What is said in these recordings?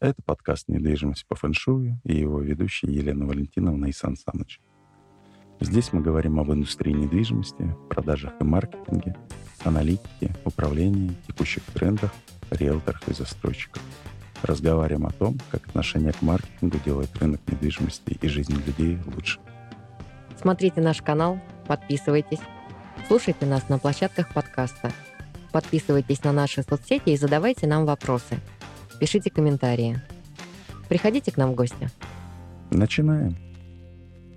Это подкаст «Недвижимость по фэншую» и его ведущие Елена Валентиновна и Сан Саныч. Здесь мы говорим об индустрии недвижимости, продажах и маркетинге, аналитике, управлении, текущих трендах, риэлторах и застройщиках. Разговариваем о том, как отношение к маркетингу делает рынок недвижимости и жизнь людей лучше. Смотрите наш канал, подписывайтесь, слушайте нас на площадках подкаста, подписывайтесь на наши соцсети и задавайте нам вопросы. Пишите комментарии. Приходите к нам в гости. Начинаем.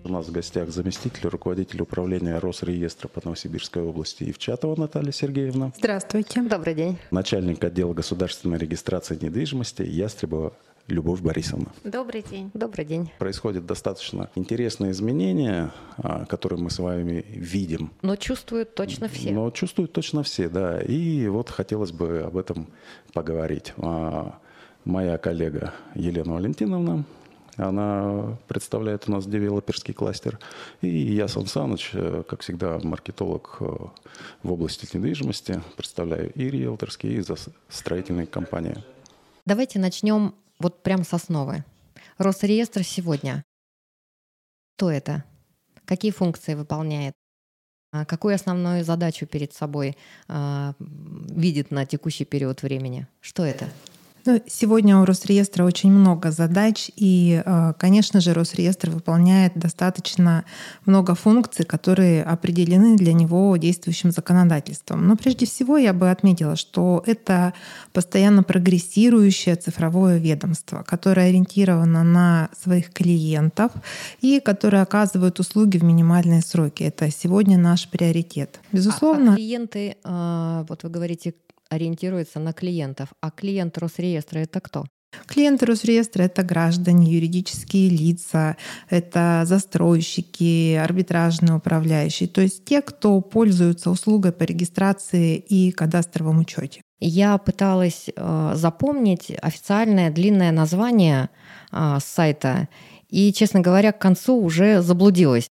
У нас в гостях заместитель руководителя управления Росреестра по Новосибирской области Евчатова Наталья Сергеевна. Здравствуйте. Добрый день. Начальник отдела государственной регистрации недвижимости Ястребова Любовь Борисовна. Добрый день. Добрый день. Происходят достаточно интересные изменения, а, которые мы с вами видим. Но чувствуют точно все. Но чувствуют точно все, да. И вот хотелось бы об этом поговорить. Моя коллега Елена Валентиновна она представляет у нас девелоперский кластер. И я, Сан Саныч, э, как всегда, маркетолог э, в области недвижимости. Представляю и риэлторские, и строительные компании. Давайте начнем вот прям с основы. Росреестр сегодня. Что это? Какие функции выполняет? А какую основную задачу перед собой э, видит на текущий период времени? Что это? Ну, сегодня у Росреестра очень много задач, и, э, конечно же, Росреестр выполняет достаточно много функций, которые определены для него действующим законодательством. Но прежде всего я бы отметила, что это постоянно прогрессирующее цифровое ведомство, которое ориентировано на своих клиентов и которое оказывает услуги в минимальные сроки. Это сегодня наш приоритет. Безусловно. А, а клиенты, э, вот вы говорите, ориентируется на клиентов. А клиент Росреестра — это кто? Клиенты Росреестра — это граждане, юридические лица, это застройщики, арбитражные управляющие, то есть те, кто пользуются услугой по регистрации и кадастровом учете. Я пыталась э, запомнить официальное длинное название э, сайта, и, честно говоря, к концу уже заблудилась.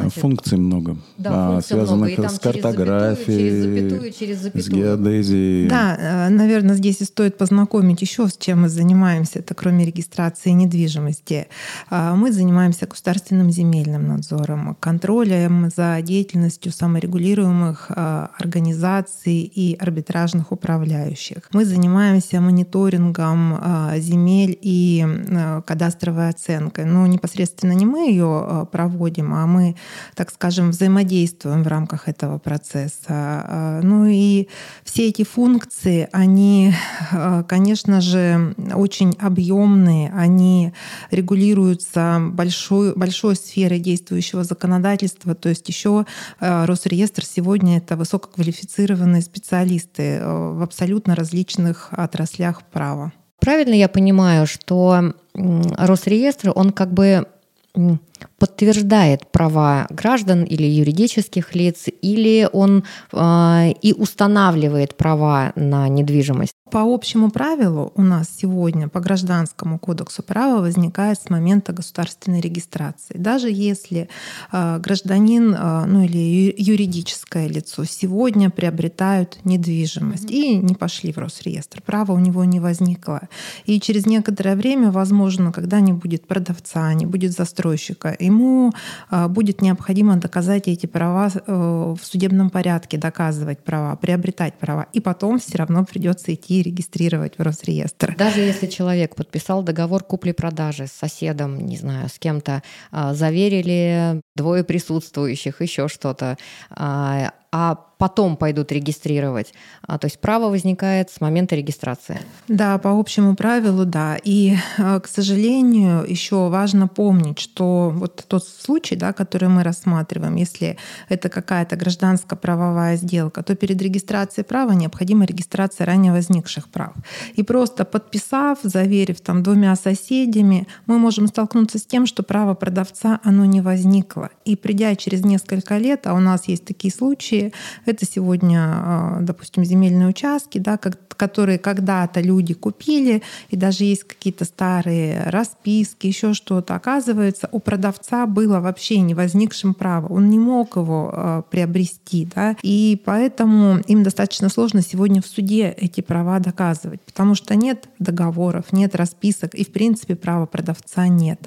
Значит, функций много, да, а, функций связанных много. с картографией, через запятую, через запятую. с геодезией. Да, э, наверное, здесь и стоит познакомить еще, с чем мы занимаемся. Это кроме регистрации недвижимости. А, мы занимаемся государственным земельным надзором, контролем за деятельностью саморегулируемых а, организаций и арбитражных управляющих. Мы занимаемся мониторингом а, земель и кадастровой оценкой. Но непосредственно не мы ее проводим, а мы так скажем, взаимодействуем в рамках этого процесса. А, ну и все эти функции, они, а, конечно же, очень объемные, они регулируются большой, большой сферой действующего законодательства. То есть еще а, Росреестр сегодня это высококвалифицированные специалисты в абсолютно различных отраслях права. Правильно я понимаю, что Росреестр, он как бы подтверждает права граждан или юридических лиц, или он э, и устанавливает права на недвижимость. По общему правилу у нас сегодня по Гражданскому кодексу права возникает с момента государственной регистрации. Даже если э, гражданин э, ну, или юридическое лицо сегодня приобретают недвижимость mm-hmm. и не пошли в Росреестр, право у него не возникло. И через некоторое время, возможно, когда не будет продавца, не будет застройщика, ему э, будет необходимо доказать эти права э, в судебном порядке, доказывать права, приобретать права. И потом все равно придется идти регистрировать в Росреестр. Даже если человек подписал договор купли-продажи с соседом, не знаю, с кем-то, а, заверили двое присутствующих, еще что-то, а, а потом пойдут регистрировать. А, то есть право возникает с момента регистрации. Да, по общему правилу, да. И, э, к сожалению, еще важно помнить, что вот тот случай, да, который мы рассматриваем, если это какая-то гражданско-правовая сделка, то перед регистрацией права необходима регистрация ранее возникших прав. И просто подписав, заверив там двумя соседями, мы можем столкнуться с тем, что право продавца, оно не возникло. И придя через несколько лет, а у нас есть такие случаи, Это сегодня, допустим, земельные участки, да, которые когда-то люди купили, и даже есть какие-то старые расписки, еще что-то. Оказывается, у продавца было вообще не возникшим право. Он не мог его приобрести. Да? И поэтому им достаточно сложно сегодня в суде эти права доказывать, потому что нет договоров, нет расписок, и в принципе права продавца нет.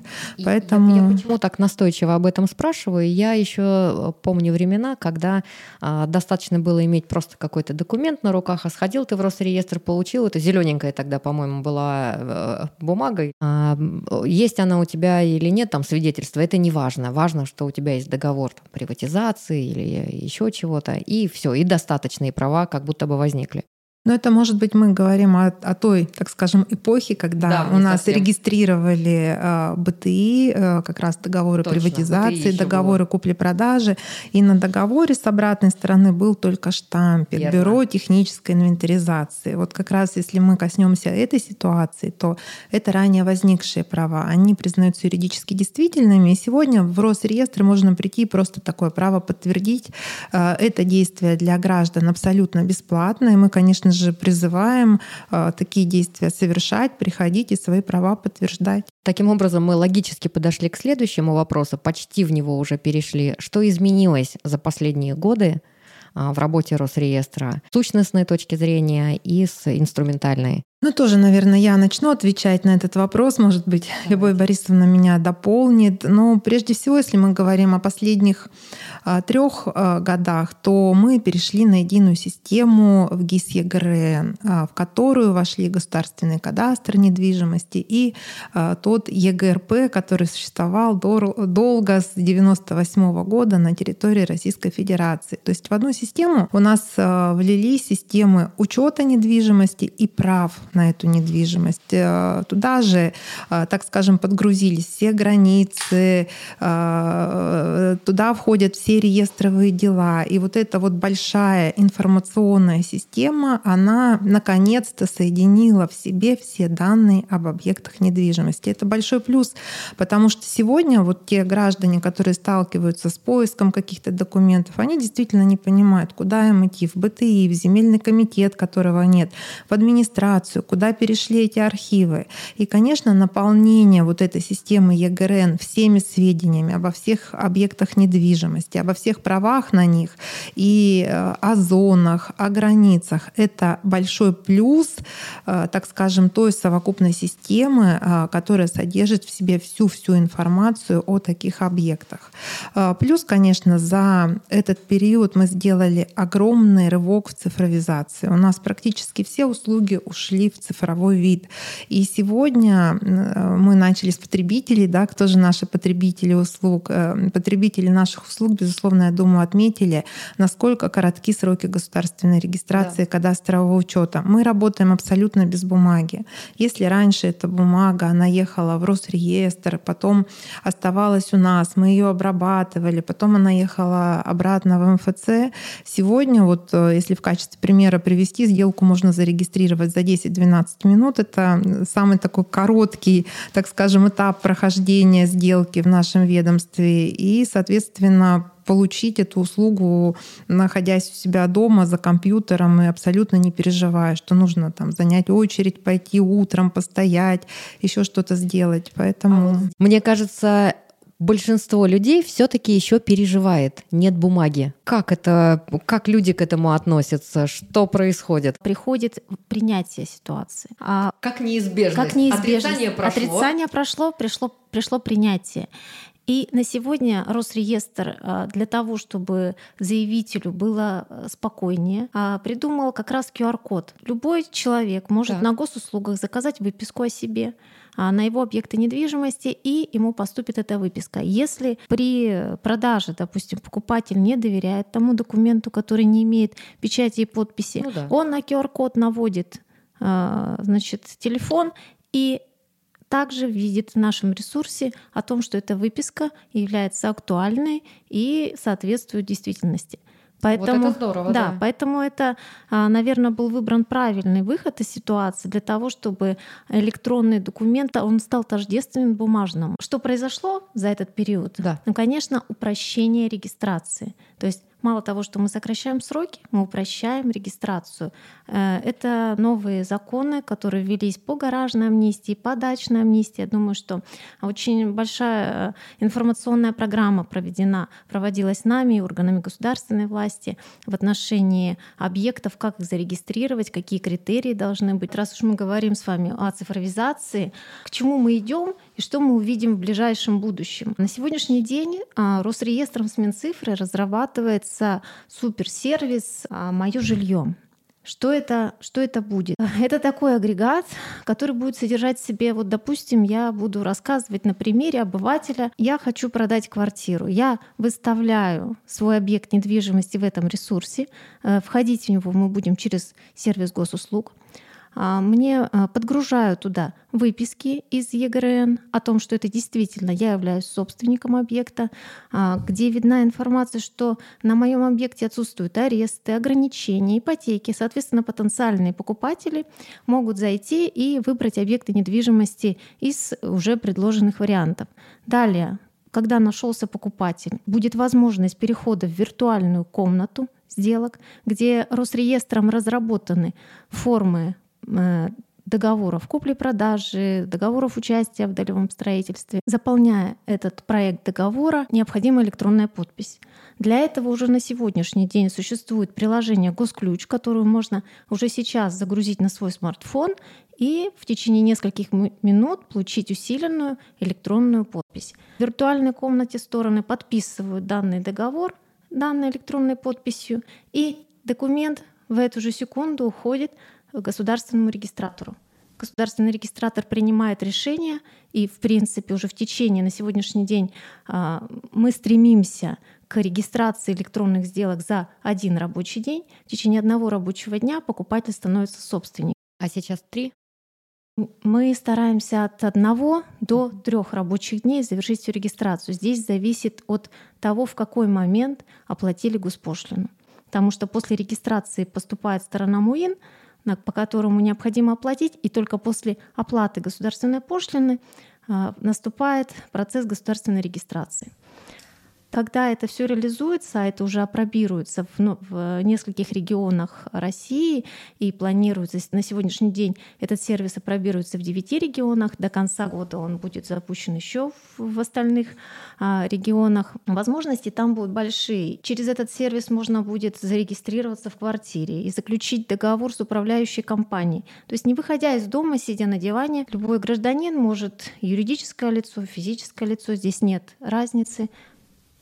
Поэтому... Я, я почему так настойчиво об этом спрашиваю? Я еще э, помню времена, когда а, достаточно было иметь просто какой-то документ на руках, а сходил ты в Росреестр, получил, это зелененькая тогда, по-моему, была э, бумагой. А, есть она у тебя или нет, там свидетельство, это не важно. Важно, что у тебя есть договор там, приватизации или еще чего-то, и все, и достаточные права как будто бы возникли. Но это, может быть, мы говорим о, о той, так скажем, эпохе, когда да, у нас совсем. регистрировали э, БТИ, э, как раз договоры Точно, приватизации, договоры купли-продажи. И на договоре с обратной стороны был только штампик, Верно. бюро технической инвентаризации. Вот как раз если мы коснемся этой ситуации, то это ранее возникшие права. Они признаются юридически действительными. И сегодня в Росреестр можно прийти и просто такое право подтвердить. Э, это действие для граждан абсолютно бесплатное. Мы, конечно же, призываем э, такие действия совершать, приходить и свои права подтверждать. Таким образом, мы логически подошли к следующему вопросу, почти в него уже перешли. Что изменилось за последние годы а, в работе Росреестра с сущностной точки зрения и с инструментальной? Ну, тоже, наверное, я начну отвечать на этот вопрос. Может быть, Любовь Борисовна меня дополнит. Но прежде всего, если мы говорим о последних а, трех а, годах, то мы перешли на единую систему в ГИС ЕГРН, а, в которую вошли государственный кадастр недвижимости и а, тот ЕГРП, который существовал дор- долго с 1998 года на территории Российской Федерации. То есть в одну систему у нас а, влились системы учета недвижимости и прав на эту недвижимость. Э, туда же, э, так скажем, подгрузились все границы, э, туда входят все реестровые дела. И вот эта вот большая информационная система, она наконец-то соединила в себе все данные об объектах недвижимости. Это большой плюс, потому что сегодня вот те граждане, которые сталкиваются с поиском каких-то документов, они действительно не понимают, куда им идти, в БТИ, в земельный комитет, которого нет, в администрацию, куда перешли эти архивы. И, конечно, наполнение вот этой системы ЕГРН всеми сведениями обо всех объектах недвижимости, обо всех правах на них и э, о зонах, о границах — это большой плюс, э, так скажем, той совокупной системы, э, которая содержит в себе всю-всю информацию о таких объектах. Плюс, конечно, за этот период мы сделали огромный рывок в цифровизации. У нас практически все услуги ушли в цифровой вид. И сегодня э, мы начали с потребителей, да, кто же наши потребители услуг. Э, потребители наших услуг, безусловно, я думаю, отметили, насколько коротки сроки государственной регистрации да. кадастрового учета. Мы работаем абсолютно без бумаги. Если раньше эта бумага, она ехала в Росреестр, потом оставалась у нас, мы ее обрабатывали, потом она ехала обратно в МФЦ. Сегодня, вот э, если в качестве примера привести, сделку можно зарегистрировать за 10-12 15 минут. Это самый такой короткий, так скажем, этап прохождения сделки в нашем ведомстве. И, соответственно, получить эту услугу, находясь у себя дома за компьютером и абсолютно не переживая, что нужно там занять очередь, пойти утром, постоять, еще что-то сделать. Поэтому... Мне кажется, большинство людей все-таки еще переживает, нет бумаги. Как это, как люди к этому относятся, что происходит? Приходит принятие ситуации. А как неизбежность. Как неизбежность. Отрицание прошло. Отрицание прошло, пришло, пришло принятие. И на сегодня Росреестр а, для того, чтобы заявителю было а, спокойнее, а, придумал как раз QR-код. Любой человек может так. на госуслугах заказать выписку о себе, на его объекты недвижимости, и ему поступит эта выписка. Если при продаже, допустим, покупатель не доверяет тому документу, который не имеет печати и подписи, ну да. он на QR-код наводит значит, телефон, и также видит в нашем ресурсе о том, что эта выписка является актуальной и соответствует действительности. Поэтому, вот это здорово, да, да. Поэтому это, а, наверное, был выбран правильный выход из ситуации для того, чтобы электронный документ он стал тождественным бумажным. Что произошло за этот период? Да. Ну, конечно, упрощение регистрации. То есть Мало того, что мы сокращаем сроки, мы упрощаем регистрацию. Э, это новые законы, которые ввелись по гаражной амнистии, по дачной амнистии. Я думаю, что очень большая э, информационная программа проведена, проводилась нами и органами государственной власти в отношении объектов, как их зарегистрировать, какие критерии должны быть. Раз уж мы говорим с вами о цифровизации, к чему мы идем и что мы увидим в ближайшем будущем. На сегодняшний день а, Росреестром с Минцифры разрабатывается суперсервис а, «Мое жилье». Что это, что это будет? Это такой агрегат, который будет содержать в себе, вот, допустим, я буду рассказывать на примере обывателя, я хочу продать квартиру, я выставляю свой объект недвижимости в этом ресурсе, э, входить в него мы будем через сервис госуслуг, мне а, подгружаю туда выписки из ЕГРН о том, что это действительно я являюсь собственником объекта, а, где видна информация, что на моем объекте отсутствуют аресты, ограничения, ипотеки. Соответственно, потенциальные покупатели могут зайти и выбрать объекты недвижимости из уже предложенных вариантов. Далее, когда нашелся покупатель, будет возможность перехода в виртуальную комнату сделок, где Росреестром разработаны формы договоров купли-продажи, договоров участия в долевом строительстве. Заполняя этот проект договора, необходима электронная подпись. Для этого уже на сегодняшний день существует приложение «Госключ», которое можно уже сейчас загрузить на свой смартфон и в течение нескольких минут получить усиленную электронную подпись. В виртуальной комнате стороны подписывают данный договор данной электронной подписью, и документ в эту же секунду уходит государственному регистратору. Государственный регистратор принимает решение, и, в принципе, уже в течение на сегодняшний день а, мы стремимся к регистрации электронных сделок за один рабочий день. В течение одного рабочего дня покупатель становится собственником. А сейчас три? Мы стараемся от одного до трех рабочих дней завершить всю регистрацию. Здесь зависит от того, в какой момент оплатили госпошлину. Потому что после регистрации поступает сторона МУИН, по которому необходимо оплатить, и только после оплаты государственной пошлины а, наступает процесс государственной регистрации. Когда это все реализуется, а это уже опробируется в, ну, в нескольких регионах России и планируется на сегодняшний день этот сервис опробируется в 9 регионах. До конца года он будет запущен еще в, в остальных а, регионах. Возможности там будут большие. Через этот сервис можно будет зарегистрироваться в квартире и заключить договор с управляющей компанией. То есть не выходя из дома, сидя на диване, любой гражданин может юридическое лицо, физическое лицо, здесь нет разницы,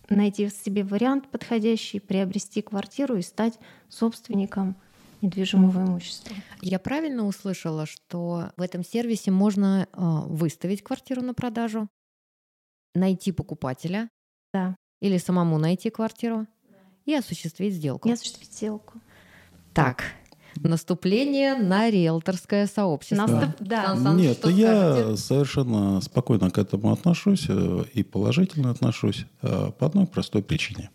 найти себе вариант подходящий, приобрести квартиру и стать собственником недвижимого имущества. Я правильно услышала, что в этом сервисе можно э, выставить квартиру на продажу, найти покупателя, да. или самому найти квартиру и осуществить сделку. И осуществить сделку. Так, Наступление на риэлторское сообщество. Наступ... Да. Сан Нет, что я скажете? совершенно спокойно к этому отношусь э, и положительно отношусь э, по одной простой причине.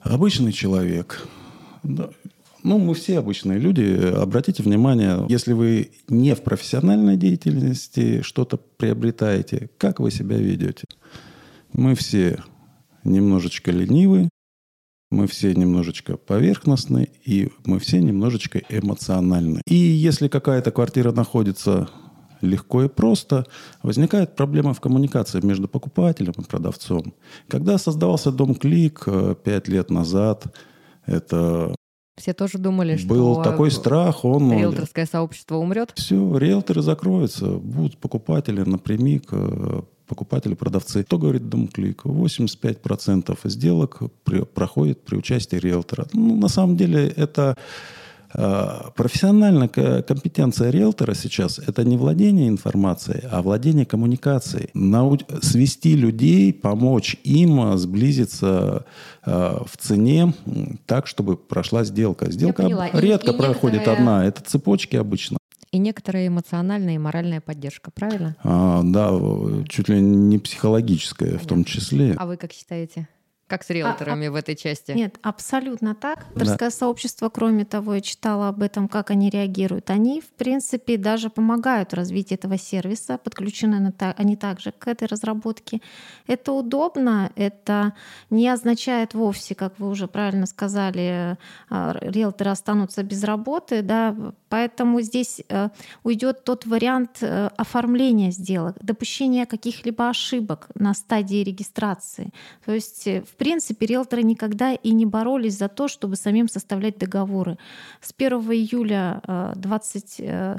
Обычный человек, ну, мы все обычные люди. Обратите внимание, если вы не в профессиональной деятельности что-то приобретаете, как вы себя ведете? Мы все немножечко ленивы, мы все немножечко поверхностны, и мы все немножечко эмоциональны. И если какая-то квартира находится легко и просто, возникает проблема в коммуникации между покупателем и продавцом. Когда создавался дом Клик э, пять лет назад, это все тоже думали, что был такой страх, он риэлторское сообщество умрет. Все, риэлторы закроются, будут покупатели напрямик э, покупатели, продавцы. Кто говорит дом-клик? 85% сделок при, проходит при участии риэлтора. Ну, на самом деле это э, профессиональная компетенция риэлтора сейчас – это не владение информацией, а владение коммуникацией. Нау... Свести людей, помочь им сблизиться э, в цене так, чтобы прошла сделка. Сделка редко и, проходит некоторые... одна. Это цепочки обычно и некоторая эмоциональная и моральная поддержка, правильно? А, да, чуть ли не психологическая Понятно. в том числе. А вы как считаете? Как с риэлторами а, в этой части? Нет, абсолютно так. Риэлторское да. сообщество, кроме того, я читала об этом, как они реагируют. Они, в принципе, даже помогают развитию этого сервиса, подключены они также к этой разработке. Это удобно, это не означает вовсе, как вы уже правильно сказали, а, риэлторы останутся без работы, да, поэтому здесь э, уйдет тот вариант э, оформления сделок, допущения каких-либо ошибок на стадии регистрации. То есть, э, в в принципе, риэлторы никогда и не боролись за то, чтобы самим составлять договоры. С 1 июля 2021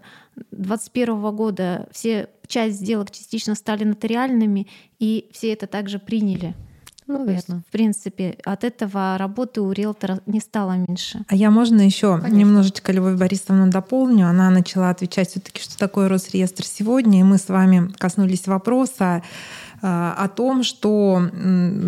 э, э, года все часть сделок частично стали нотариальными, и все это также приняли. Ну, верно. Есть, в принципе, от этого работы у риэлтора не стало меньше. А я можно еще немножечко Любовь Борисовну дополню. Она начала отвечать все-таки, что такое Росреестр сегодня, и мы с вами коснулись вопроса о том, что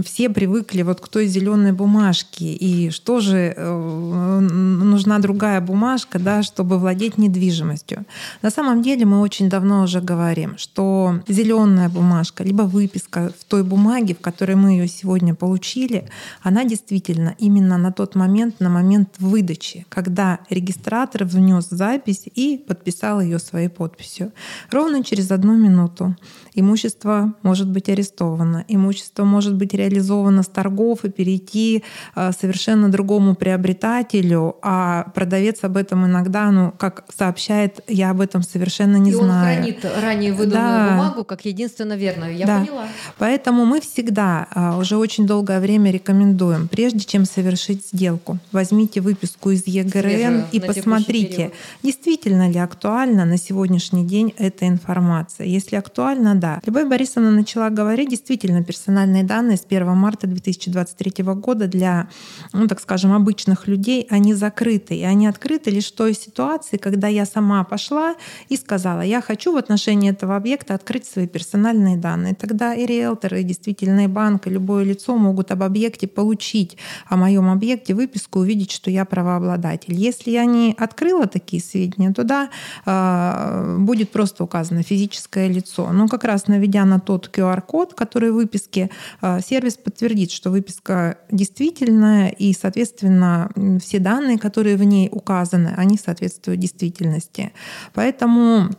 все привыкли вот к той зеленой бумажке, и что же э, нужна другая бумажка, да, чтобы владеть недвижимостью. На самом деле мы очень давно уже говорим, что зеленая бумажка, либо выписка в той бумаге, в которой мы ее сегодня получили, она действительно именно на тот момент, на момент выдачи, когда регистратор внес запись и подписал ее своей подписью. Ровно через одну минуту имущество может быть арестовано, имущество может быть реализовано с торгов и перейти э, совершенно другому приобретателю, а продавец об этом иногда, ну, как сообщает, я об этом совершенно не и знаю. он хранит ранее выданную да. бумагу как единственно верную. Я да. поняла. Поэтому мы всегда э, уже очень долгое время рекомендуем, прежде чем совершить сделку, возьмите выписку из ЕГРН Свежую, и посмотрите, действительно ли актуальна на сегодняшний день эта информация. Если актуальна, да. Любовь Борисовна начала говорить, действительно, персональные данные с 1 марта 2023 года для, ну, так скажем, обычных людей, они закрыты. И они открыты лишь в той ситуации, когда я сама пошла и сказала, я хочу в отношении этого объекта открыть свои персональные данные. Тогда и риэлторы, и действительно и банк, и любое лицо могут об объекте получить, о моем объекте выписку, увидеть, что я правообладатель. Если я не открыла такие сведения, то да, а, будет просто указано физическое лицо. Но как раз наведя на тот QR-код, который в выписке, а, сервис подтвердит, что выписка действительная, и, соответственно, все данные, которые в ней указаны, они соответствуют действительности. Поэтому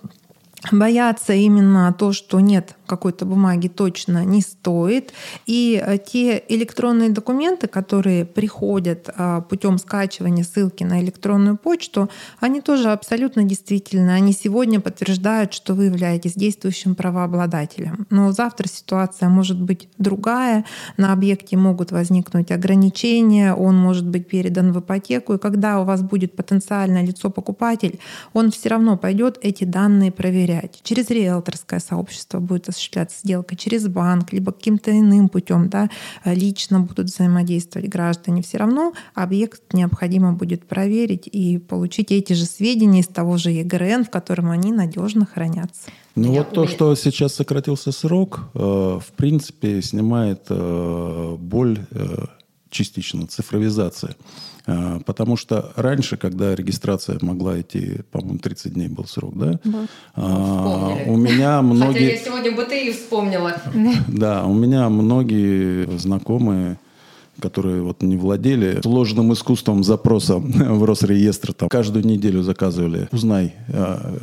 бояться именно то, что нет какой-то бумаги точно не стоит. И э, те электронные документы, которые приходят а, путем скачивания ссылки на электронную почту, они тоже абсолютно действительны. Они сегодня подтверждают, что вы являетесь действующим правообладателем. Но завтра ситуация может быть другая. На объекте могут возникнуть ограничения, он может быть передан в ипотеку. И когда у вас будет потенциальное лицо-покупатель, он все равно пойдет эти данные проверять. Через риэлторское сообщество будет осуществляться сделка через банк, либо каким-то иным путем, да, э, лично будут взаимодействовать граждане, все равно объект необходимо будет проверить и получить эти же сведения из того же ЕГРН, в котором они надежно хранятся. Ну вот то, что сейчас сократился срок, э, в принципе, снимает э, боль частично цифровизация. А, потому что раньше, когда регистрация могла идти, по-моему, 30 дней был срок, да? Да. А, у меня многие... Хотя я сегодня БТИ вспомнила. Да, у меня многие знакомые которые вот не владели сложным искусством запроса в Росреестр, там каждую неделю заказывали, узнай, а,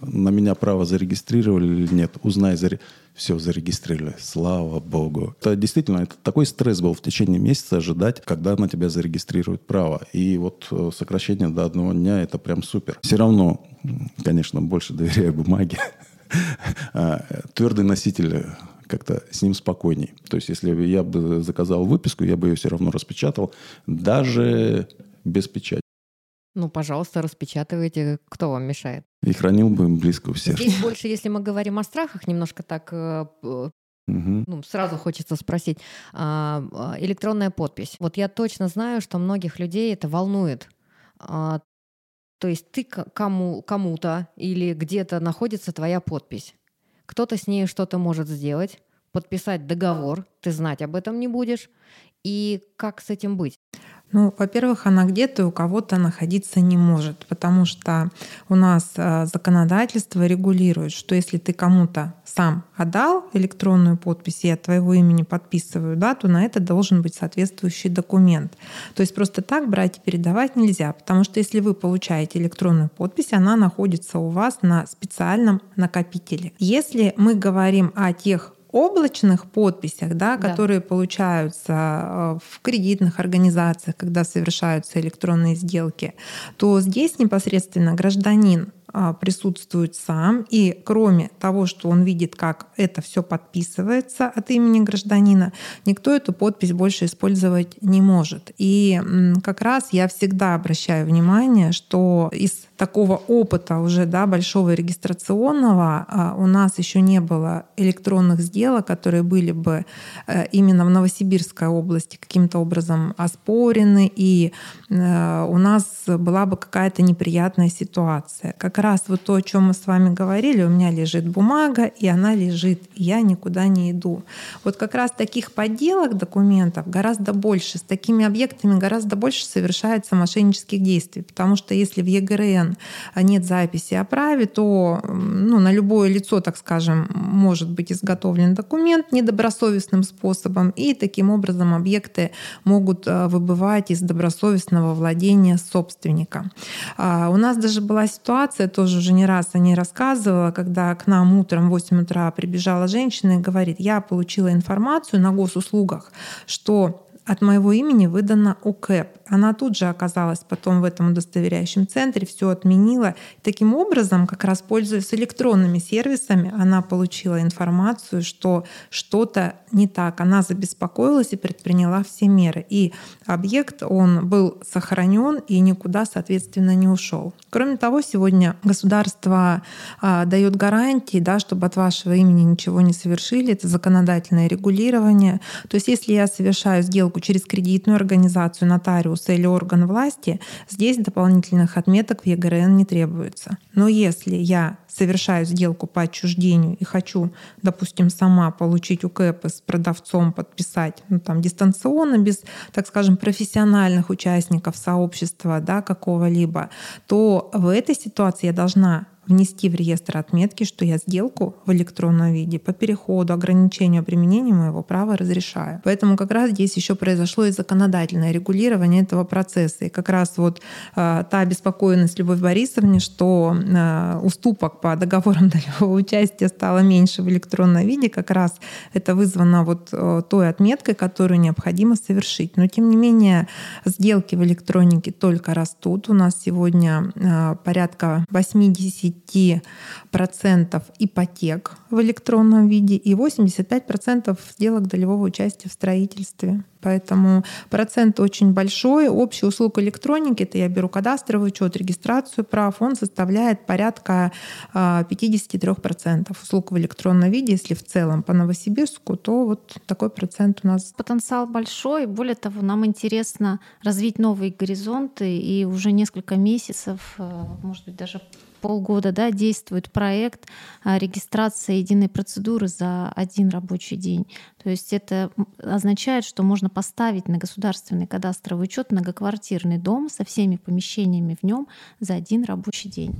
на меня право зарегистрировали или нет, узнай, заре... все зарегистрировали, слава богу. Это действительно, это такой стресс был в течение месяца ожидать, когда на тебя зарегистрируют право. И вот э, сокращение до одного дня, это прям супер. Все равно, конечно, больше доверяю бумаге. А, твердый носитель как-то с ним спокойней. То есть, если я бы заказал выписку, я бы ее все равно распечатал, даже без печати. Ну, пожалуйста, распечатывайте. Кто вам мешает? И хранил бы близко у всех. Здесь больше, если мы говорим о страхах, немножко так Угу. Ну, сразу хочется спросить. А, а, электронная подпись. Вот я точно знаю, что многих людей это волнует. А, то есть ты кому, кому-то или где-то находится твоя подпись. Кто-то с ней что-то может сделать, подписать договор, ты знать об этом не будешь. И как с этим быть? Ну, во-первых, она где-то у кого-то находиться не может, потому что у нас э, законодательство регулирует, что если ты кому-то сам отдал электронную подпись, и от твоего имени подписываю, да, то на это должен быть соответствующий документ. То есть просто так брать и передавать нельзя, потому что если вы получаете электронную подпись, она находится у вас на специальном накопителе. Если мы говорим о тех облачных подписях, да, да. которые получаются э, в кредитных организациях, когда совершаются электронные сделки, то здесь непосредственно гражданин присутствует сам, и кроме того, что он видит, как это все подписывается от имени гражданина, никто эту подпись больше использовать не может. И как раз я всегда обращаю внимание, что из такого опыта уже да, большого регистрационного а, у нас еще не было электронных сделок, которые были бы э, именно в Новосибирской области каким-то образом оспорены, и э, у нас была бы какая-то неприятная ситуация. Как раз вот то, о чем мы с вами говорили, у меня лежит бумага, и она лежит, и я никуда не иду. Вот как раз таких подделок документов гораздо больше, с такими объектами гораздо больше совершается мошеннических действий, потому что если в ЕГРН нет записи о праве, то ну, на любое лицо, так скажем, может быть изготовлен документ недобросовестным способом, и таким образом объекты могут а, выбывать из добросовестного владения собственника. А, у нас даже была ситуация, тоже уже не раз о ней рассказывала, когда к нам утром в 8 утра прибежала женщина и говорит, я получила информацию на госуслугах, что от моего имени выдана УКЭП. Она тут же оказалась потом в этом удостоверяющем центре, все отменила. Таким образом, как раз пользуясь электронными сервисами, она получила информацию, что что-то не так. Она забеспокоилась и предприняла все меры. И объект, он был сохранен и никуда, соответственно, не ушел. Кроме того, сегодня государство а, дает гарантии, да, чтобы от вашего имени ничего не совершили. Это законодательное регулирование. То есть если я совершаю сделку через кредитную организацию, нотариуса или орган власти, здесь дополнительных отметок в ЕГРН не требуется. Но если я совершаю сделку по отчуждению и хочу, допустим, сама получить УКЭП с продавцом, подписать ну, там, дистанционно, без, так скажем, профессиональных участников сообщества да, какого-либо, то в этой ситуации я должна внести в реестр отметки, что я сделку в электронном виде по переходу, ограничению применения моего права разрешаю. Поэтому как раз здесь еще произошло и законодательное регулирование этого процесса. И как раз вот э, та обеспокоенность Любовь Борисовне, что э, уступок по договорам долевого участия стало меньше в электронном виде, как раз это вызвано вот э, той отметкой, которую необходимо совершить. Но тем не менее сделки в электронике только растут. У нас сегодня э, порядка 80 10% ипотек в электронном виде и 85% сделок долевого участия в строительстве. Поэтому процент очень большой. Общий услуг электроники, это я беру кадастровый учет, регистрацию прав, он составляет порядка 53% а, услуг в электронном виде. Если в целом по Новосибирску, то вот такой процент у нас. Потенциал большой. Более того, нам интересно развить новые горизонты. И уже несколько месяцев, э, может быть, даже полгода да, действует проект а, регистрации единой процедуры за один рабочий день. То есть это означает, что можно поставить на государственный кадастровый учет многоквартирный дом со всеми помещениями в нем за один рабочий день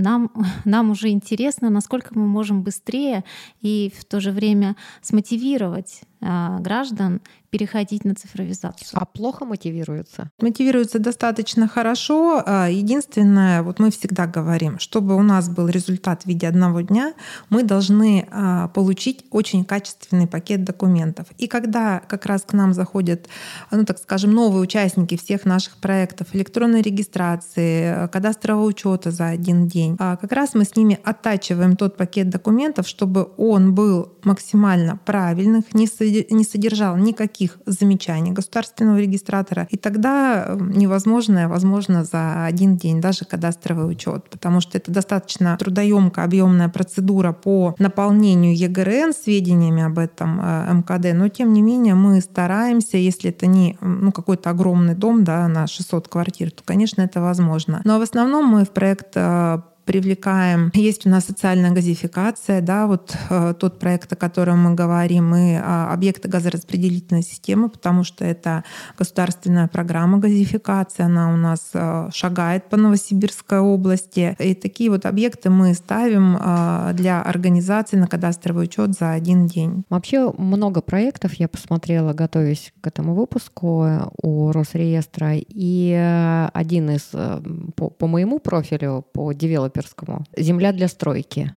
нам, нам уже интересно, насколько мы можем быстрее и в то же время смотивировать граждан переходить на цифровизацию. А плохо мотивируются? Мотивируются достаточно хорошо. А, единственное, вот мы всегда говорим, чтобы у нас был результат в виде одного дня, мы должны а, получить очень качественный пакет документов. И когда как раз к нам заходят, ну так скажем, новые участники всех наших проектов электронной регистрации, кадастрового учета за один день, как раз мы с ними оттачиваем тот пакет документов, чтобы он был максимально правильных, не не содержал никаких замечаний государственного регистратора. И тогда эм, невозможное возможно за один день, даже кадастровый учет, потому что это достаточно трудоемкая, объемная процедура по наполнению ЕГРН сведениями об этом э, МКД, но тем не менее мы стараемся, если это не ну, какой-то огромный дом да, на 600 квартир, то, конечно, это возможно. Но в основном мы в проект э, привлекаем. Есть у нас социальная газификация, да, вот э, тот проект, о котором мы говорим, и э, объекты газораспределительной системы, потому что это государственная программа газификации, она у нас э, шагает по Новосибирской области. И такие вот объекты мы ставим э, для организации на кадастровый учет за один день. Вообще много проектов я посмотрела, готовясь к этому выпуску э, у Росреестра, и э, один из э, по, по моему профилю, по девелоперскому, «Земля для стройки».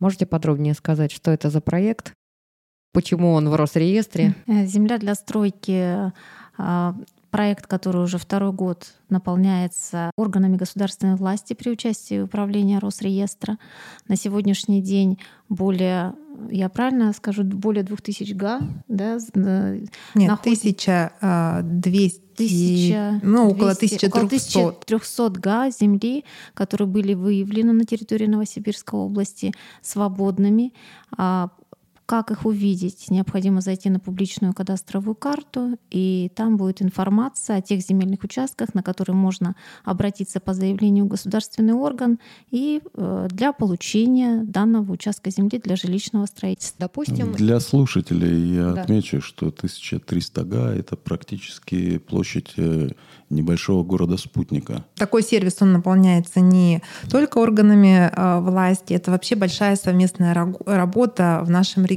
Можете подробнее сказать, что это за проект? Почему он в Росреестре? Земля для стройки а, проект, который уже второй год наполняется органами государственной власти при участии управления Росреестра. На сегодняшний день более, я правильно скажу, более 2000 га, да? Нет, находит... 1200 Тысяча, ну, около 1200, 1300. Около 1300 га земли, которые были выявлены на территории Новосибирской области свободными а, как их увидеть? Необходимо зайти на публичную кадастровую карту, и там будет информация о тех земельных участках, на которые можно обратиться по заявлению в государственный орган и э, для получения данного участка земли для жилищного строительства. Допустим, для слушателей я да. отмечу, что 1300 га — это практически площадь э, небольшого города-спутника. Такой сервис, он наполняется не только органами э, власти, это вообще большая совместная работа в нашем регионе.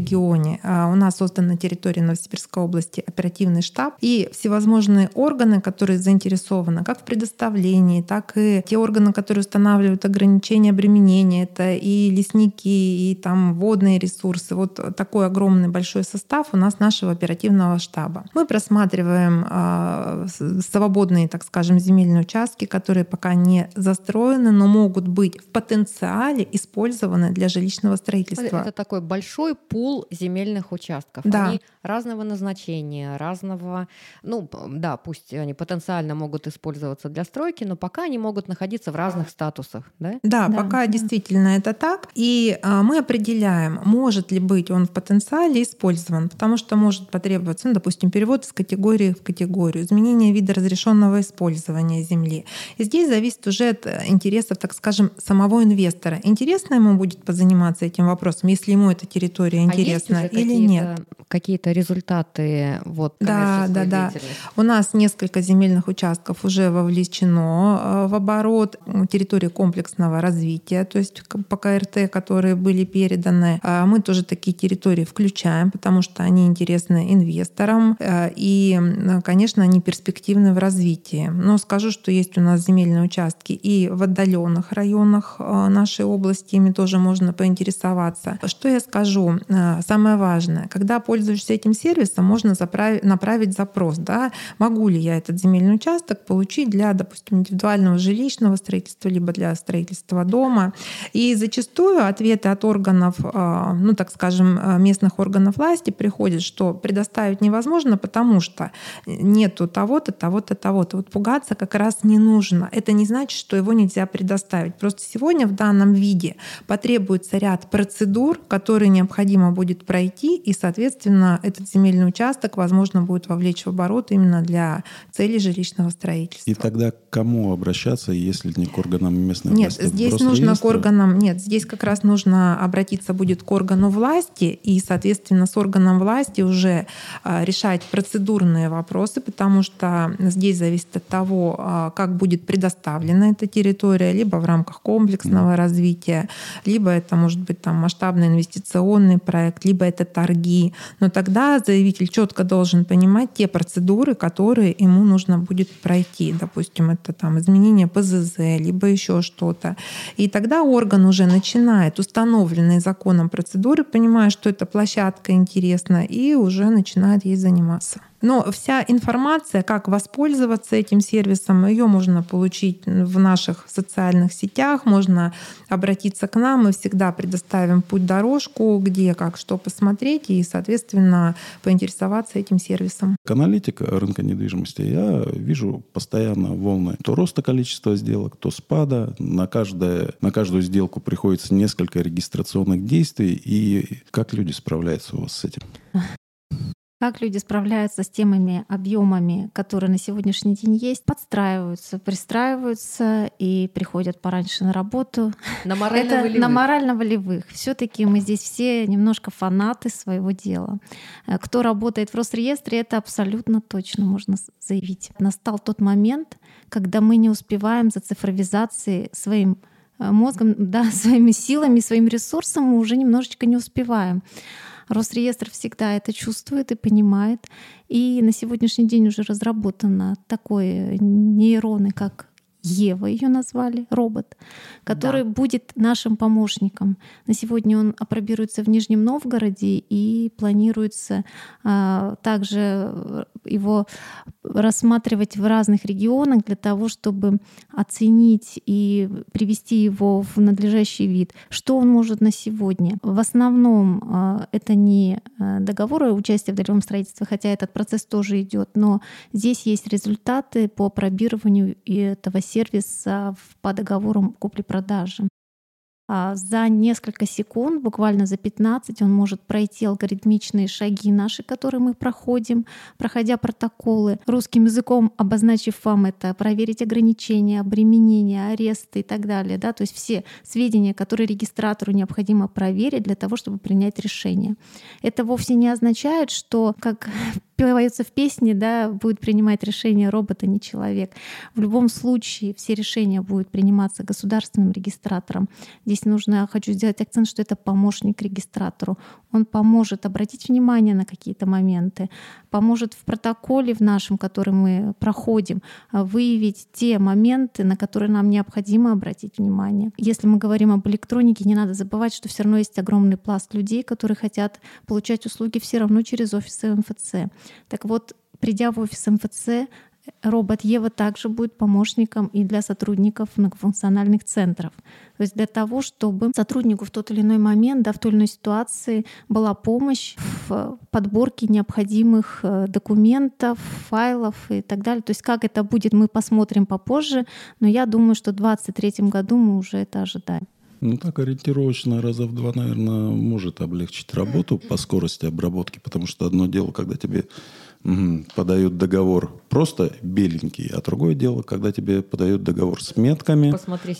А, у нас создан на территории Новосибирской области оперативный штаб и всевозможные органы, которые заинтересованы как в предоставлении, так и те органы, которые устанавливают ограничения обременения. Это и лесники, и там водные ресурсы. Вот такой огромный большой состав у нас нашего оперативного штаба. Мы просматриваем э, свободные, так скажем, земельные участки, которые пока не застроены, но могут быть в потенциале использованы для жилищного строительства. Это такой большой пул пул земельных участков. Да. Они разного назначения, разного, ну да, пусть они потенциально могут использоваться для стройки, но пока они могут находиться в разных статусах, да? Да, да пока да. действительно это так. И а, мы определяем, может ли быть он в потенциале использован, потому что может потребоваться, ну, допустим, перевод из категории в категорию, изменение вида разрешенного использования земли. И здесь зависит уже от интересов, так скажем, самого инвестора. Интересно ему будет позаниматься этим вопросом, если ему эта территория интересна интересно а или нет. Какие-то результаты вот Да, да, да. У нас несколько земельных участков уже вовлечено э, в оборот территории комплексного развития, то есть по КРТ, которые были переданы. А мы тоже такие территории включаем, потому что они интересны инвесторам э, и, конечно, они перспективны в развитии. Но скажу, что есть у нас земельные участки и в отдаленных районах э, нашей области, ими тоже можно поинтересоваться. Что я скажу? Самое важное, когда пользуешься этим сервисом, можно заправить, направить запрос, да, могу ли я этот земельный участок получить для, допустим, индивидуального жилищного строительства, либо для строительства дома. И зачастую ответы от органов, а, ну так скажем, а, местных органов власти приходят, что предоставить невозможно, потому что нету того-то, того-то, того-то. Вот пугаться как раз не нужно. Это не значит, что его нельзя предоставить. Просто сегодня в данном виде потребуется ряд процедур, которые необходимо будет пройти, и, соответственно, этот земельный участок, возможно, будет вовлечь в оборот именно для цели жилищного строительства. И тогда к кому обращаться, если не к органам местной нет, власти? Нет, здесь нужно к органам, нет, здесь как раз нужно обратиться будет к органу власти, и, соответственно, с органом власти уже а, решать процедурные вопросы, потому что здесь зависит от того, а, как будет предоставлена эта территория, либо в рамках комплексного mm. развития, либо это может быть там масштабный инвестиционный проект, либо это торги. Но тогда заявитель четко должен понимать те процедуры, которые ему нужно будет пройти. Допустим, это там изменение ПЗЗ, либо еще что-то. И тогда орган уже начинает установленные законом процедуры, понимая, что эта площадка интересна, и уже начинает ей заниматься. Но вся информация, как воспользоваться этим сервисом, ее можно получить в наших социальных сетях, можно обратиться к нам, мы всегда предоставим путь-дорожку, где, как, что посмотреть и, соответственно, поинтересоваться этим сервисом. К рынка недвижимости я вижу постоянно волны то роста количества сделок, то спада. На, каждое, на каждую сделку приходится несколько регистрационных действий. И как люди справляются у вас с этим? Как люди справляются с темами, объемами, которые на сегодняшний день есть, подстраиваются, пристраиваются и приходят пораньше на работу. На морально-волевых. На морально-волевых. все таки мы здесь все немножко фанаты своего дела. Э, кто работает в Росреестре, это абсолютно точно можно заявить. Настал тот момент, когда мы не успеваем за цифровизацией своим э, мозгом, да, своими силами, своим ресурсом мы уже немножечко не успеваем. Росреестр всегда это чувствует и понимает. И на сегодняшний день уже разработано такое нейроны, как Ева ее назвали, робот, который да. будет нашим помощником. На сегодня он опробируется в Нижнем Новгороде и планируется а, также его рассматривать в разных регионах для того, чтобы оценить и привести его в надлежащий вид. Что он может на сегодня? В основном а, это не а, договоры участия в долевом строительстве, хотя этот процесс тоже идет, но здесь есть результаты по пробированию этого сервиса по договору купли-продажи. А, за несколько секунд, буквально за 15, он может пройти алгоритмичные шаги наши, которые мы проходим, проходя протоколы, русским языком обозначив вам это, проверить ограничения, обременения, аресты и так далее. Да? То есть все сведения, которые регистратору необходимо проверить для того, чтобы принять решение. Это вовсе не означает, что, как поется в песне, да, будет принимать решение робот, а не человек. В любом случае все решения будут приниматься государственным регистратором. Здесь нужно, хочу сделать акцент, что это помощник регистратору. Он поможет обратить внимание на какие-то моменты, поможет в протоколе в нашем, который мы проходим, выявить те моменты, на которые нам необходимо обратить внимание. Если мы говорим об электронике, не надо забывать, что все равно есть огромный пласт людей, которые хотят получать услуги все равно через офисы МФЦ. Так вот, придя в офис МФЦ, робот Ева также будет помощником и для сотрудников многофункциональных центров. То есть для того, чтобы сотруднику в тот или иной момент, да, в той или иной ситуации была помощь в подборке необходимых э, документов, файлов и так далее. То есть как это будет, мы посмотрим попозже, но я думаю, что в 2023 году мы уже это ожидаем. Ну так ориентировочно раза в два, наверное, может облегчить работу по скорости обработки, потому что одно дело, когда тебе подают договор просто беленький, а другое дело, когда тебе подают договор с метками,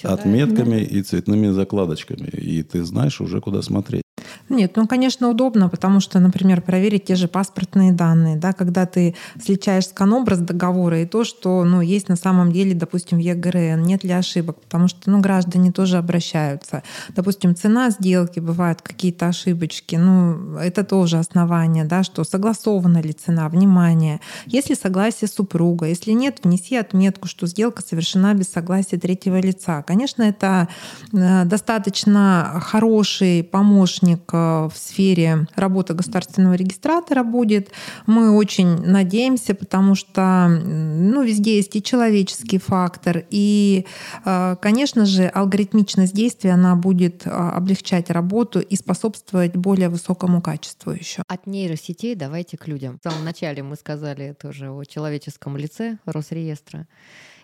отметками да. и цветными закладочками, и ты знаешь уже, куда смотреть. Нет, ну, конечно, удобно, потому что, например, проверить те же паспортные данные, да, когда ты сличаешь скан-образ договора и то, что ну, есть на самом деле, допустим, в ЕГРН, нет ли ошибок, потому что ну, граждане тоже обращаются. Допустим, цена сделки, бывают какие-то ошибочки, ну, это тоже основание, да, что согласована ли цена, внимание. Если согласие супруга, если нет, внеси отметку, что сделка совершена без согласия третьего лица. Конечно, это э, достаточно хороший помощник в сфере работы государственного регистратора будет. Мы очень надеемся, потому что ну, везде есть и человеческий фактор, и, э, конечно же, алгоритмичность действия она будет э, облегчать работу и способствовать более высокому качеству еще. От нейросетей давайте к людям. В самом начале мы сказали тоже о человеческом лице Росреестра.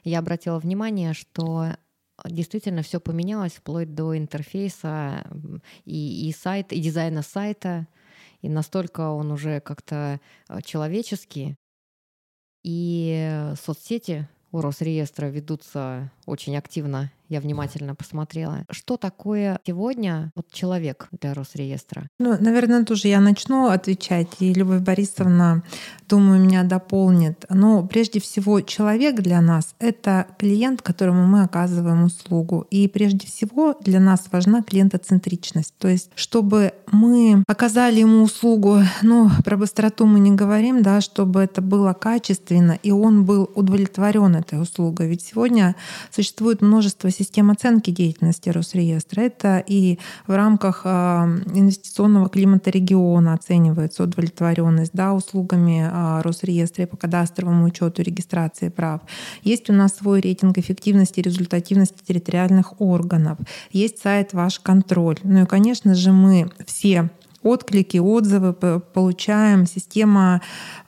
Я обратила внимание, что действительно все поменялось вплоть до интерфейса и, и сайта, и дизайна сайта, и настолько он уже как-то э, человеческий. И соцсети у Росреестра ведутся очень активно я внимательно посмотрела. Что такое сегодня вот человек для Росреестра? Ну, наверное, тоже я начну отвечать, и Любовь Борисовна, думаю, меня дополнит. Но прежде всего человек для нас — это клиент, которому мы оказываем услугу. И прежде всего для нас важна клиентоцентричность. То есть чтобы мы оказали ему услугу, ну, про быстроту мы не говорим, да, чтобы это было качественно, и он был удовлетворен этой услугой. Ведь сегодня существует множество систем оценки деятельности Росреестра. Это и в рамках а, инвестиционного климата региона оценивается удовлетворенность да, услугами а, Росреестра по кадастровому учету регистрации прав. Есть у нас свой рейтинг эффективности и результативности территориальных органов. Есть сайт «Ваш контроль». Ну и, конечно же, мы все отклики, отзывы получаем. Система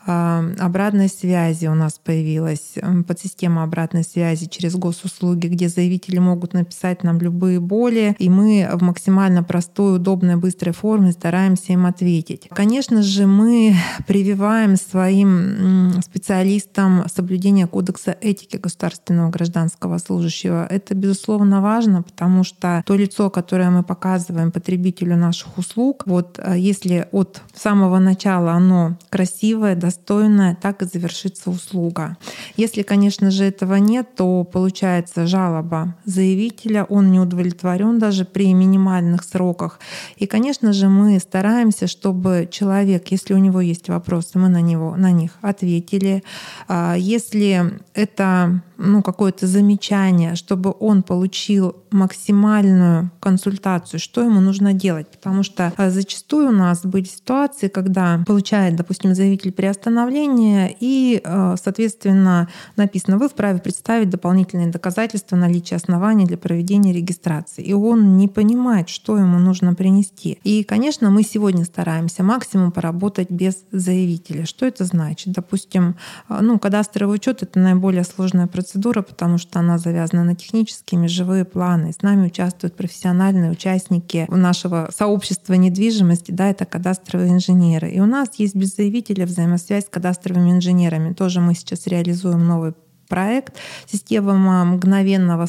а, обратной связи у нас появилась, подсистема обратной связи через госуслуги, где заявители могут написать нам любые боли, и мы в максимально простой, удобной, быстрой форме стараемся им ответить. Конечно же, мы прививаем своим специалистам соблюдение кодекса этики государственного гражданского служащего. Это, безусловно, важно, потому что то лицо, которое мы показываем потребителю наших услуг, вот если от самого начала оно красивое, достойная, так и завершится услуга. Если, конечно же, этого нет, то получается жалоба заявителя, он не удовлетворен даже при минимальных сроках. И, конечно же, мы стараемся, чтобы человек, если у него есть вопросы, мы на, него, на них ответили. А если это ну, какое-то замечание, чтобы он получил максимальную консультацию, что ему нужно делать. Потому что а, зачастую у нас были ситуации, когда получает, допустим, заявитель приостановление, и, а, соответственно, написано, вы вправе представить дополнительные доказательства наличия оснований для проведения регистрации. И он не понимает, что ему нужно принести. И, конечно, мы сегодня стараемся максимум поработать без заявителя. Что это значит? Допустим, а, ну, кадастровый учет — это наиболее сложная процедура потому что она завязана на технические межевые планы. С нами участвуют профессиональные участники нашего сообщества недвижимости, да, это кадастровые инженеры. И у нас есть без заявителя взаимосвязь с кадастровыми инженерами. Тоже мы сейчас реализуем новый проект «Система мгновенного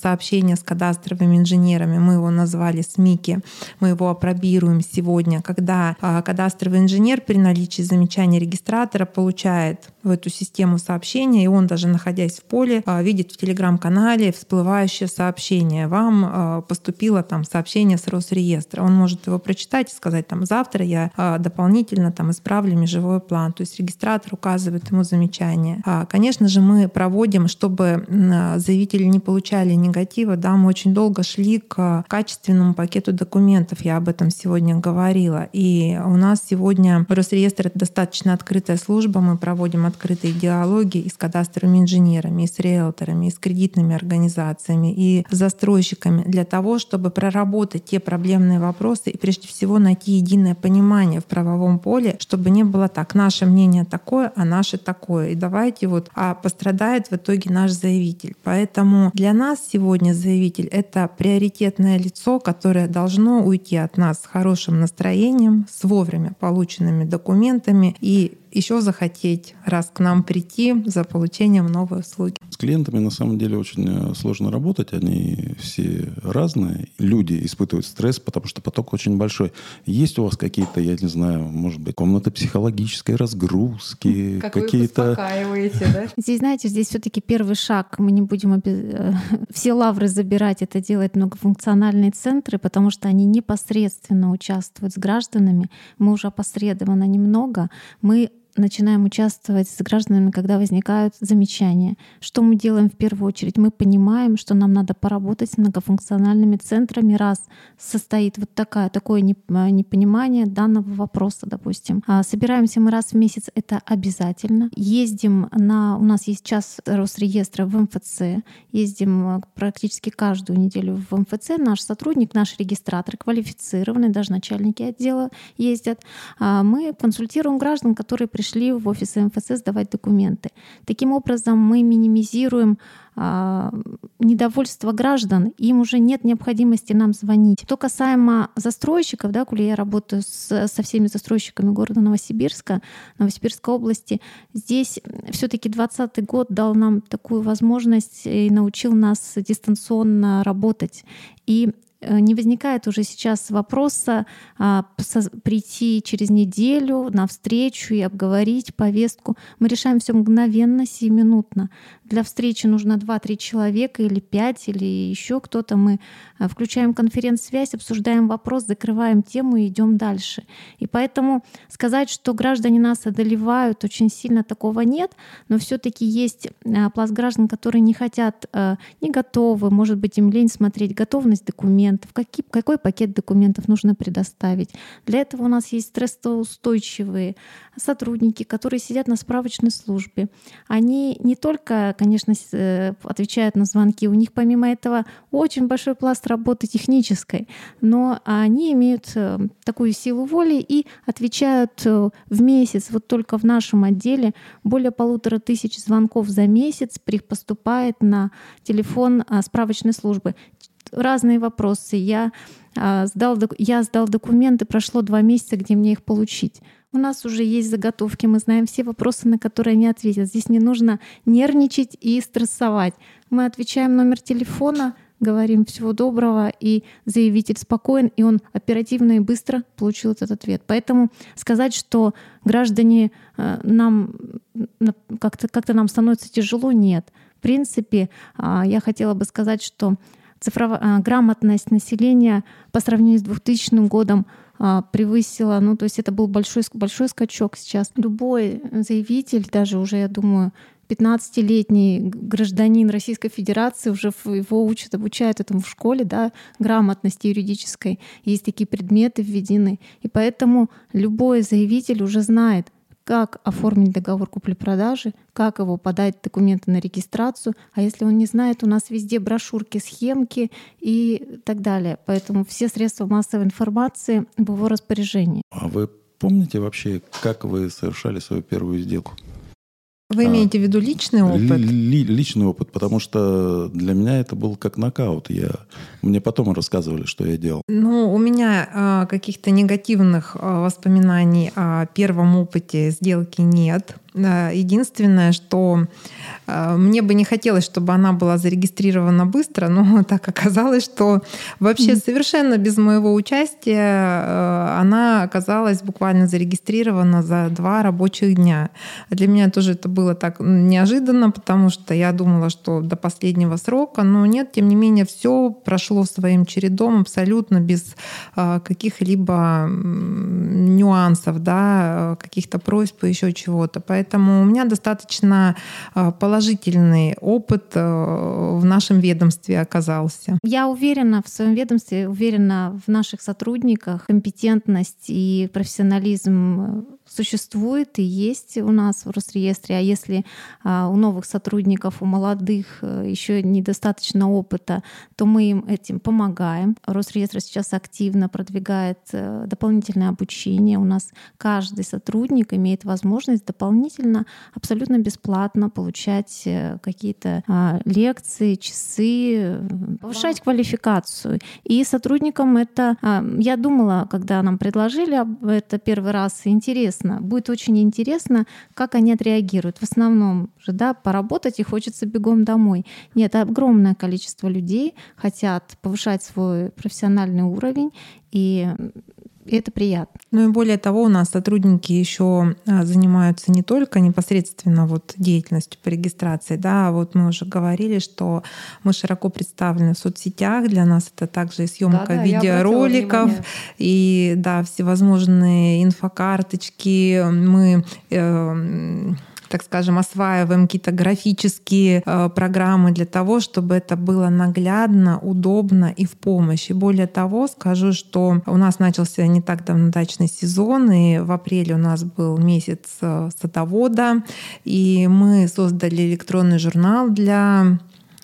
сообщения с кадастровыми инженерами». Мы его назвали СМИКи. Мы его опробируем сегодня, когда а, кадастровый инженер при наличии замечания регистратора получает в эту систему сообщения, и он даже находясь в поле, а, видит в телеграм-канале всплывающее сообщение. Вам а, поступило там сообщение с Росреестра. Он может его прочитать и сказать, там, завтра я дополнительно там исправлю межевой план. То есть регистратор указывает ему замечание. Конечно же, мы проводим, чтобы заявители не получали негатива, да, мы очень долго шли к качественному пакету документов, я об этом сегодня говорила. И у нас сегодня Росреестр — это достаточно открытая служба, мы проводим открытые диалоги и с кадастровыми инженерами, и с риэлторами, и с кредитными организациями, и с застройщиками для того, чтобы проработать те проблемные вопросы и прежде всего найти единое понимание в правовом поле, чтобы не было так, наше мнение такое, а наше такое. И давайте вот а пострадать страдает в итоге наш заявитель. Поэтому для нас сегодня заявитель — это приоритетное лицо, которое должно уйти от нас с хорошим настроением, с вовремя полученными документами и еще захотеть раз к нам прийти за получением новой услуги. С клиентами на самом деле очень э, сложно работать. Они все разные. Люди испытывают стресс, потому что поток очень большой. Есть у вас какие-то, я не знаю, может быть, комнаты психологической разгрузки, как какие-то... Вы успокаиваете, да? Здесь, знаете, здесь все таки первый шаг. Мы не будем э, все лавры забирать. Это делать многофункциональные центры, потому что они непосредственно участвуют с гражданами. Мы уже опосредованно немного. Мы начинаем участвовать с гражданами, когда возникают замечания. Что мы делаем в первую очередь? Мы понимаем, что нам надо поработать с многофункциональными центрами, раз состоит вот такая, такое а, непонимание данного вопроса, допустим. А собираемся мы раз в месяц, это обязательно. Ездим на... У нас есть час Росреестра в МФЦ. Ездим а, практически каждую неделю в МФЦ. Наш сотрудник, наш регистратор квалифицированный, даже начальники отдела ездят. Мы консультируем граждан, которые пришли пришли в офис МФЦ сдавать документы. Таким образом, мы минимизируем а, недовольство граждан, им уже нет необходимости нам звонить. Что касаемо застройщиков, да, коли я работаю с, со всеми застройщиками города Новосибирска, Новосибирской области, здесь все-таки 2020 год дал нам такую возможность и научил нас дистанционно работать. И не возникает уже сейчас вопроса а, прийти через неделю на встречу и обговорить повестку. Мы решаем все мгновенно, сиюминутно. Для встречи нужно 2-3 человека или 5 или еще кто-то. Мы э, включаем конференц-связь, обсуждаем вопрос, закрываем тему и идем дальше. И поэтому сказать, что граждане нас одолевают, очень сильно такого нет, но все-таки есть э, пласт граждан, которые не хотят, не готовы, может быть, им лень смотреть готовность документов, документов, какие, какой пакет документов нужно предоставить. Для этого у нас есть стрессоустойчивые сотрудники, которые сидят на справочной службе. Они не только, конечно, э, отвечают на звонки, у них помимо этого очень большой пласт работы технической, но они имеют э, такую силу воли и отвечают э, в месяц, вот только в нашем отделе более полутора тысяч звонков за месяц поступает на телефон а, справочной службы. Разные вопросы. Я а, сдал, я сдал документы, прошло два месяца, где мне их получить. У нас уже есть заготовки, мы знаем все вопросы, на которые они ответят. Здесь не нужно нервничать и стрессовать. Мы отвечаем номер телефона, говорим всего доброго, и заявитель спокоен, и он оперативно и быстро получил этот ответ. Поэтому сказать, что граждане э, нам как-то как нам становится тяжело, нет. В принципе, а, я хотела бы сказать, что цифровая а, грамотность населения по сравнению с 2000 годом а, превысила, ну то есть это был большой, большой скачок сейчас. Любой заявитель, даже уже, я думаю, 15-летний гражданин Российской Федерации, уже его учат, обучают этому в школе, да, грамотности юридической. Есть такие предметы введены. И поэтому любой заявитель уже знает, как оформить договор купли-продажи, как его подать документы на регистрацию. А если он не знает, у нас везде брошюрки, схемки и так далее. Поэтому все средства массовой информации в его распоряжении. А вы помните вообще, как вы совершали свою первую сделку? Вы имеете в виду личный опыт? Ли, личный опыт, потому что для меня это был как нокаут. Я, мне потом рассказывали, что я делал. Ну, у меня э, каких-то негативных э, воспоминаний о первом опыте сделки нет. Единственное, что э, мне бы не хотелось, чтобы она была зарегистрирована быстро, но так оказалось, что вообще mm. совершенно без моего участия э, она оказалась буквально зарегистрирована за два рабочих дня. Для меня тоже это было так неожиданно, потому что я думала, что до последнего срока, но нет, тем не менее, все прошло своим чередом абсолютно без э, каких-либо нюансов, да, каких-то просьб и еще чего-то. Поэтому Поэтому у меня достаточно а, положительный опыт э, в нашем ведомстве оказался. Я уверена в своем ведомстве, уверена в наших сотрудниках. Компетентность и профессионализм э, существует и есть у нас в Росреестре. А если а, у новых сотрудников, у молодых э, еще недостаточно опыта, то мы им этим помогаем. Росреестр сейчас активно продвигает э, дополнительное обучение. У нас каждый сотрудник имеет возможность дополнительно, абсолютно бесплатно получать э, какие-то а, лекции, часы, повышать квалификацию. И сотрудникам это, а, я думала, когда нам предложили это первый раз, интересно, интересно, будет очень интересно, как они отреагируют. В основном же, да, поработать и хочется бегом домой. Нет, огромное количество людей хотят повышать свой профессиональный уровень и и это приятно. Ну и более того, у нас сотрудники еще а, занимаются не только непосредственно вот деятельностью по регистрации, да, а вот мы уже говорили, что мы широко представлены в соцсетях, для нас это также и съемка да, да, видеороликов, и да, всевозможные инфокарточки, мы э, так скажем, осваиваем какие-то графические э, программы для того, чтобы это было наглядно, удобно и в помощь. И более того, скажу, что у нас начался не так давно дачный сезон, и в апреле у нас был месяц э, садовода, и мы создали электронный журнал для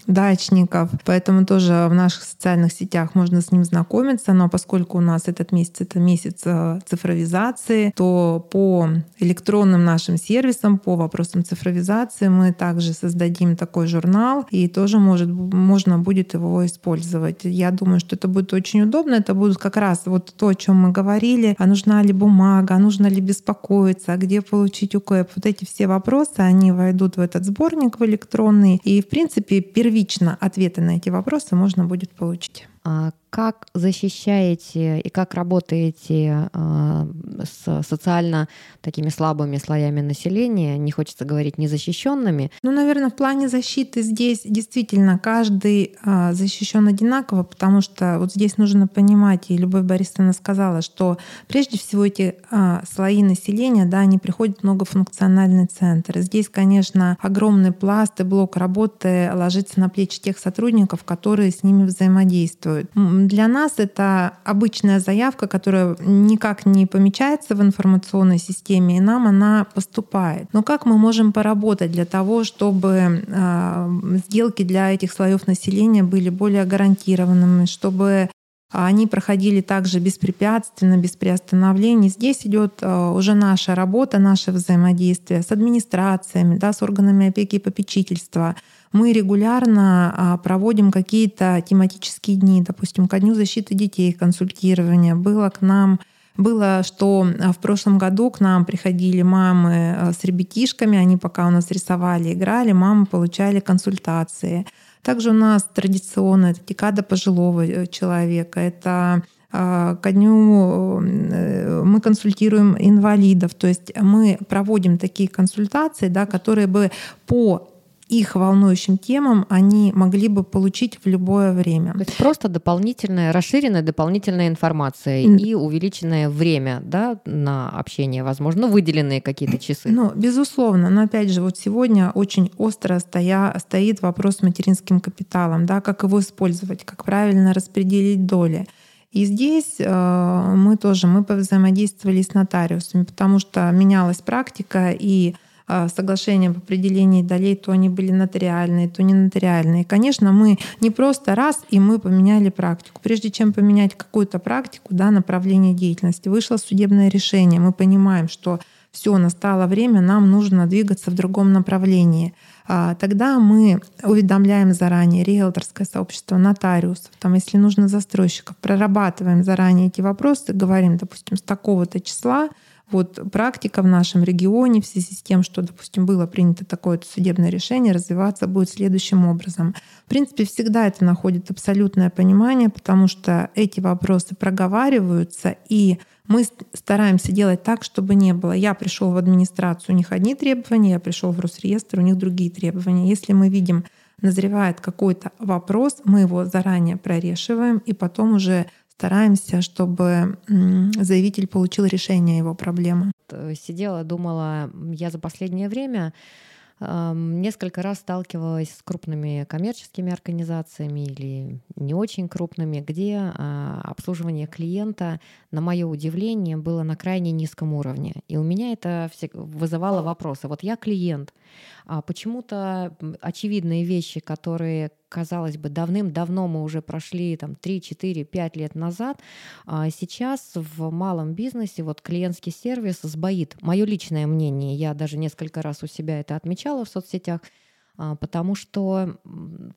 дачников. Поэтому тоже в наших социальных сетях можно с ним знакомиться. Но поскольку у нас этот месяц — это месяц э, цифровизации, то по электронным нашим сервисам, по вопросам цифровизации мы также создадим такой журнал, и тоже может, можно будет его использовать. Я думаю, что это будет очень удобно. Это будет как раз вот то, о чем мы говорили. А нужна ли бумага, а нужно ли беспокоиться, а где получить УКЭП. Вот эти все вопросы, они войдут в этот сборник в электронный. И, в принципе, первично первично ответы на эти вопросы можно будет получить. А как защищаете и как работаете э, с социально такими слабыми слоями населения, не хочется говорить незащищенными? Ну, наверное, в плане защиты здесь действительно каждый э, защищен одинаково, потому что вот здесь нужно понимать, и Любовь Борисовна сказала, что прежде всего эти э, слои населения, да, они приходят в многофункциональный центр. Здесь, конечно, огромный пласт и блок работы ложится на плечи тех сотрудников, которые с ними взаимодействуют. Для нас это обычная заявка, которая никак не помечается в информационной системе, и нам она поступает. Но как мы можем поработать для того, чтобы а, сделки для этих слоев населения были более гарантированными, чтобы они проходили также беспрепятственно, без приостановлений. Здесь идет а, уже наша работа, наше взаимодействие с администрациями, да, с органами опеки и попечительства. Мы регулярно а, проводим какие-то тематические дни, допустим, ко Дню защиты детей, консультирование. Было к нам было, что в прошлом году к нам приходили мамы с ребятишками, они пока у нас рисовали, играли, мамы получали консультации. Также у нас традиционно это декада пожилого э, человека, это а, ко дню э, мы консультируем инвалидов, то есть мы проводим такие консультации, да, которые бы по их волнующим темам они могли бы получить в любое время. То есть просто дополнительная, расширенная дополнительная информация mm. и увеличенное время да, на общение, возможно, выделенные какие-то часы. Ну, безусловно. Но опять же, вот сегодня очень остро стоя, стоит вопрос с материнским капиталом, да, как его использовать, как правильно распределить доли. И здесь э, мы тоже мы взаимодействовали с нотариусами, потому что менялась практика, и а, соглашения об определении долей, то они были нотариальные, то не нотариальные. Конечно, мы не просто раз, и мы поменяли практику. Прежде чем поменять какую-то практику, да, направление деятельности, вышло судебное решение. Мы понимаем, что все, настало время, нам нужно двигаться в другом направлении. А, тогда мы уведомляем заранее риэлторское сообщество, нотариусов, там, если нужно застройщиков, прорабатываем заранее эти вопросы, говорим, допустим, с такого-то числа вот практика в нашем регионе в связи с тем, что, допустим, было принято такое судебное решение, развиваться будет следующим образом. В принципе, всегда это находит абсолютное понимание, потому что эти вопросы проговариваются, и мы стараемся делать так, чтобы не было. Я пришел в администрацию, у них одни требования, я пришел в Росреестр, у них другие требования. Если мы видим, назревает какой-то вопрос, мы его заранее прорешиваем, и потом уже стараемся, чтобы заявитель получил решение его проблемы. Сидела, думала, я за последнее время Несколько раз сталкивалась с крупными коммерческими организациями или не очень крупными, где а, обслуживание клиента, на мое удивление, было на крайне низком уровне. И у меня это вызывало вопросы. Вот я клиент, почему-то очевидные вещи, которые казалось бы, давным-давно мы уже прошли там 3, 4, 5 лет назад, а сейчас в малом бизнесе вот клиентский сервис сбоит. Мое личное мнение, я даже несколько раз у себя это отмечала в соцсетях, а, потому что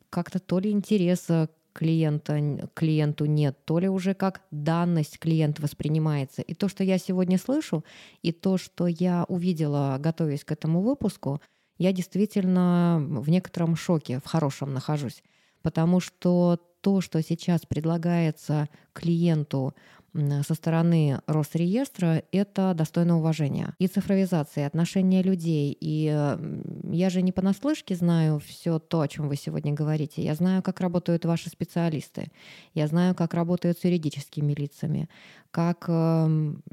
как-то то ли интереса клиента, клиенту нет, то ли уже как данность клиент воспринимается. И то, что я сегодня слышу, и то, что я увидела, готовясь к этому выпуску — я действительно в некотором шоке, в хорошем нахожусь, потому что то, что сейчас предлагается клиенту со стороны Росреестра, это достойно уважения. И цифровизация, и отношения людей. И я же не понаслышке знаю все то, о чем вы сегодня говорите. Я знаю, как работают ваши специалисты. Я знаю, как работают с юридическими лицами, как эм,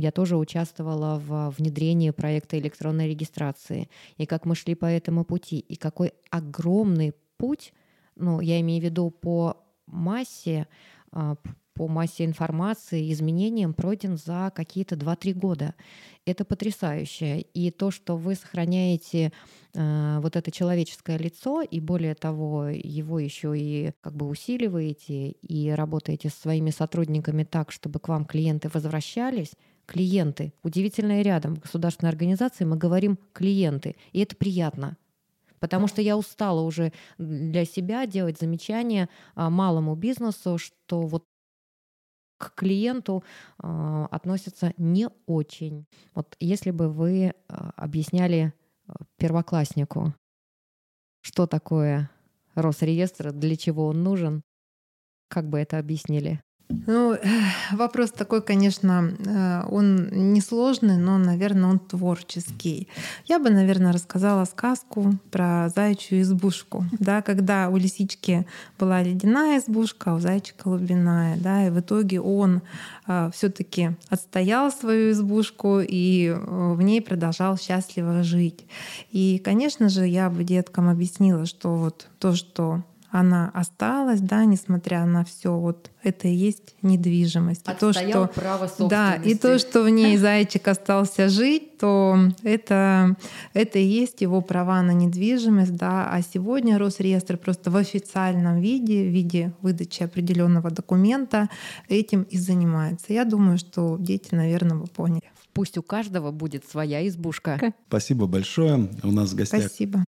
я тоже участвовала в внедрении проекта электронной регистрации, и как мы шли по этому пути, и какой огромный путь, ну, я имею в виду по массе, а, по массе информации, изменениям пройден за какие-то 2-3 года. Это потрясающе. И то, что вы сохраняете э, вот это человеческое лицо, и более того, его еще и как бы усиливаете, и работаете со своими сотрудниками так, чтобы к вам клиенты возвращались, клиенты. Удивительное рядом. В государственной организации мы говорим клиенты. И это приятно. Потому что я устала уже для себя делать замечания а, малому бизнесу, что вот к клиенту э, относятся не очень. Вот если бы вы э, объясняли первокласснику, что такое Росреестр, для чего он нужен, как бы это объяснили? Ну, вопрос такой, конечно, э, он несложный, но, наверное, он творческий. Я бы, наверное, рассказала сказку про зайчью избушку, да, когда у лисички была ледяная избушка, а у зайчика лубиная, да, и в итоге он э, все-таки отстоял свою избушку и э, в ней продолжал счастливо жить. И, конечно же, я бы деткам объяснила, что вот то, что она осталась, да, несмотря на все вот это и есть недвижимость. И то, что, право да, и то, что в ней зайчик остался жить, то это, это и есть его права на недвижимость. Да. А сегодня Росреестр просто в официальном виде, в виде выдачи определенного документа этим и занимается. Я думаю, что дети, наверное, вы поняли. Пусть у каждого будет своя избушка. Спасибо большое. У нас в гостях Спасибо.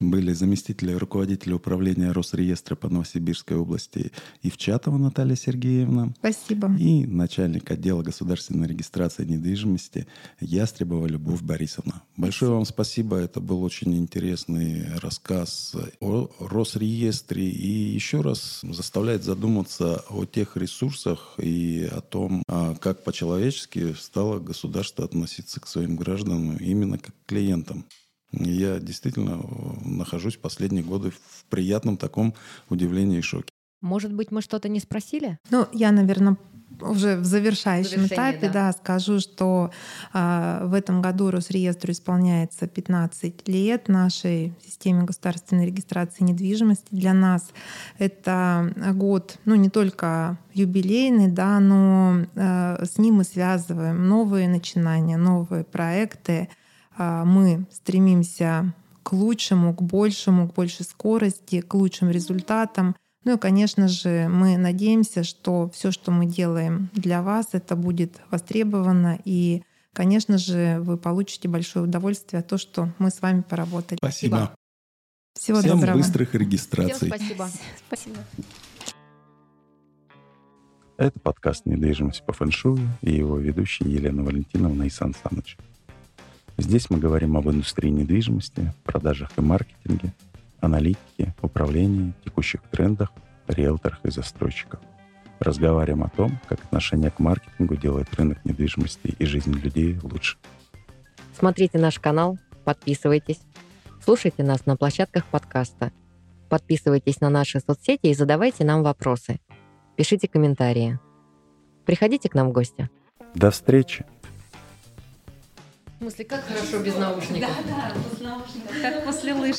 были заместители руководителя управления Росреестра по Новосибирской области Ивчатова Наталья Сергеевна. Спасибо. И начальник отдела государственной регистрации недвижимости Ястребова Любовь Борисовна. Большое вам спасибо. Это был очень интересный рассказ о Росреестре и еще раз заставляет задуматься о тех ресурсах и о том, а, как по-человечески стало государство государства относиться к своим гражданам именно как к клиентам. Я действительно э, нахожусь последние годы в приятном таком удивлении и шоке. Может быть, мы что-то не спросили? Ну, я, наверное, уже в завершающем этапе да. Да, скажу, что э, в этом году Росреестру исполняется 15 лет нашей системе государственной регистрации недвижимости. Для нас это год, ну не только юбилейный, да, но э, с ним мы связываем новые начинания, новые проекты. Э, мы стремимся к лучшему, к большему, к большей скорости, к лучшим результатам. Ну и, конечно же, мы надеемся, что все, что мы делаем для вас, это будет востребовано и конечно же, вы получите большое удовольствие от того, что мы с вами поработали. Спасибо. Всего Всем доброго. быстрых регистраций. Всем спасибо. Спасибо. Это подкаст «Недвижимость по фэншую» и его ведущий Елена Валентиновна и Сан Саныч. Здесь мы говорим об индустрии недвижимости, продажах и маркетинге – аналитики, управлении, текущих трендах, риэлторах и застройщиках. Разговариваем о том, как отношение к маркетингу делает рынок недвижимости и жизнь людей лучше. Смотрите наш канал, подписывайтесь, слушайте нас на площадках подкаста, подписывайтесь на наши соцсети и задавайте нам вопросы. Пишите комментарии. Приходите к нам в гости. До встречи! В смысле, как хорошо без наушников? Да, да, без наушников, как после лыж.